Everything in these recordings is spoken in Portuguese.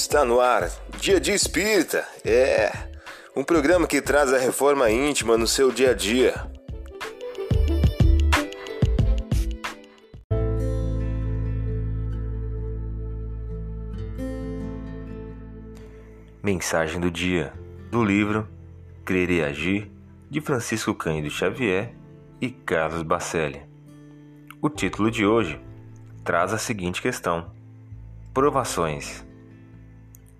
Está no ar, Dia de Espírita. É um programa que traz a reforma íntima no seu dia a dia. Mensagem do dia do livro Crer e Agir de Francisco Cândido Xavier e Carlos Bacelli. O título de hoje traz a seguinte questão: Provações.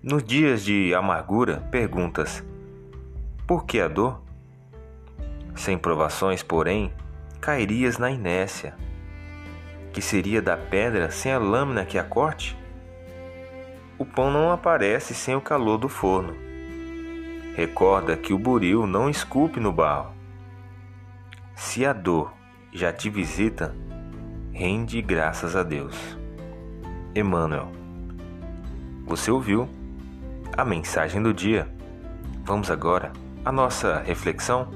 Nos dias de amargura, perguntas: Por que a dor? Sem provações, porém, cairias na inércia. Que seria da pedra sem a lâmina que a corte? O pão não aparece sem o calor do forno. Recorda que o buril não esculpe no barro. Se a dor já te visita, rende graças a Deus. Emmanuel. Você ouviu a mensagem do dia. Vamos agora à nossa reflexão?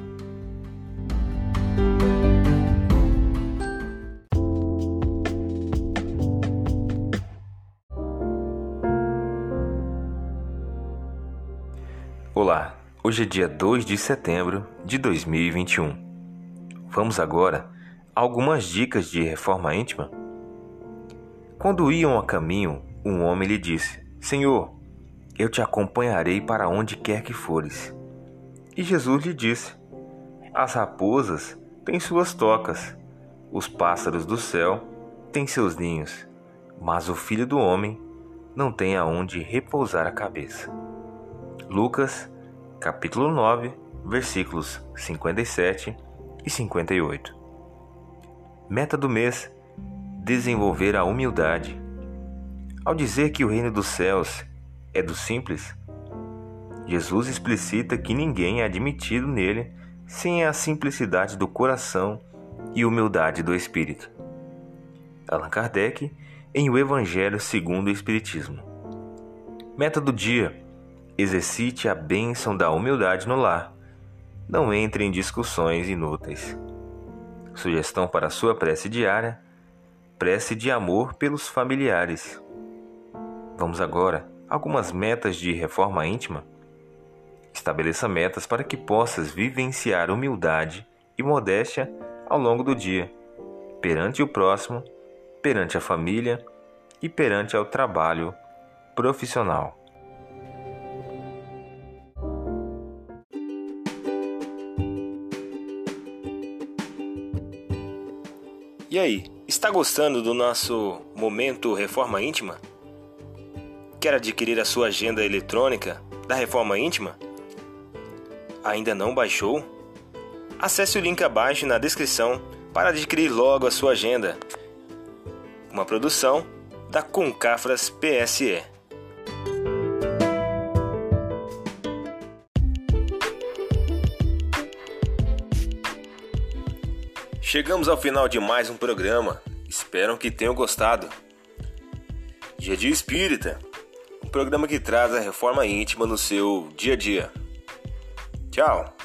Olá, hoje é dia 2 de setembro de 2021. Vamos agora algumas dicas de reforma íntima? Quando iam a caminho, um homem lhe disse: Senhor, eu te acompanharei para onde quer que fores. E Jesus lhe disse: As raposas têm suas tocas, os pássaros do céu têm seus ninhos, mas o filho do homem não tem aonde repousar a cabeça. Lucas, capítulo 9, versículos 57 e 58. Meta do mês: desenvolver a humildade. Ao dizer que o reino dos céus é do simples, Jesus explicita que ninguém é admitido nele sem a simplicidade do coração e humildade do espírito. Allan Kardec, em O Evangelho segundo o Espiritismo. Meta do dia: exercite a bênção da humildade no lar. Não entre em discussões inúteis. Sugestão para sua prece diária: prece de amor pelos familiares. Vamos agora algumas metas de reforma íntima. Estabeleça metas para que possas vivenciar humildade e modéstia ao longo do dia, perante o próximo, perante a família e perante ao trabalho profissional. E aí, está gostando do nosso momento Reforma Íntima? Quer adquirir a sua agenda eletrônica da Reforma Íntima? Ainda não baixou? Acesse o link abaixo na descrição para adquirir logo a sua agenda. Uma produção da Concafras PSE. Chegamos ao final de mais um programa. Espero que tenham gostado. Dia de Espírita, programa que traz a reforma íntima no seu dia a dia. Tchau!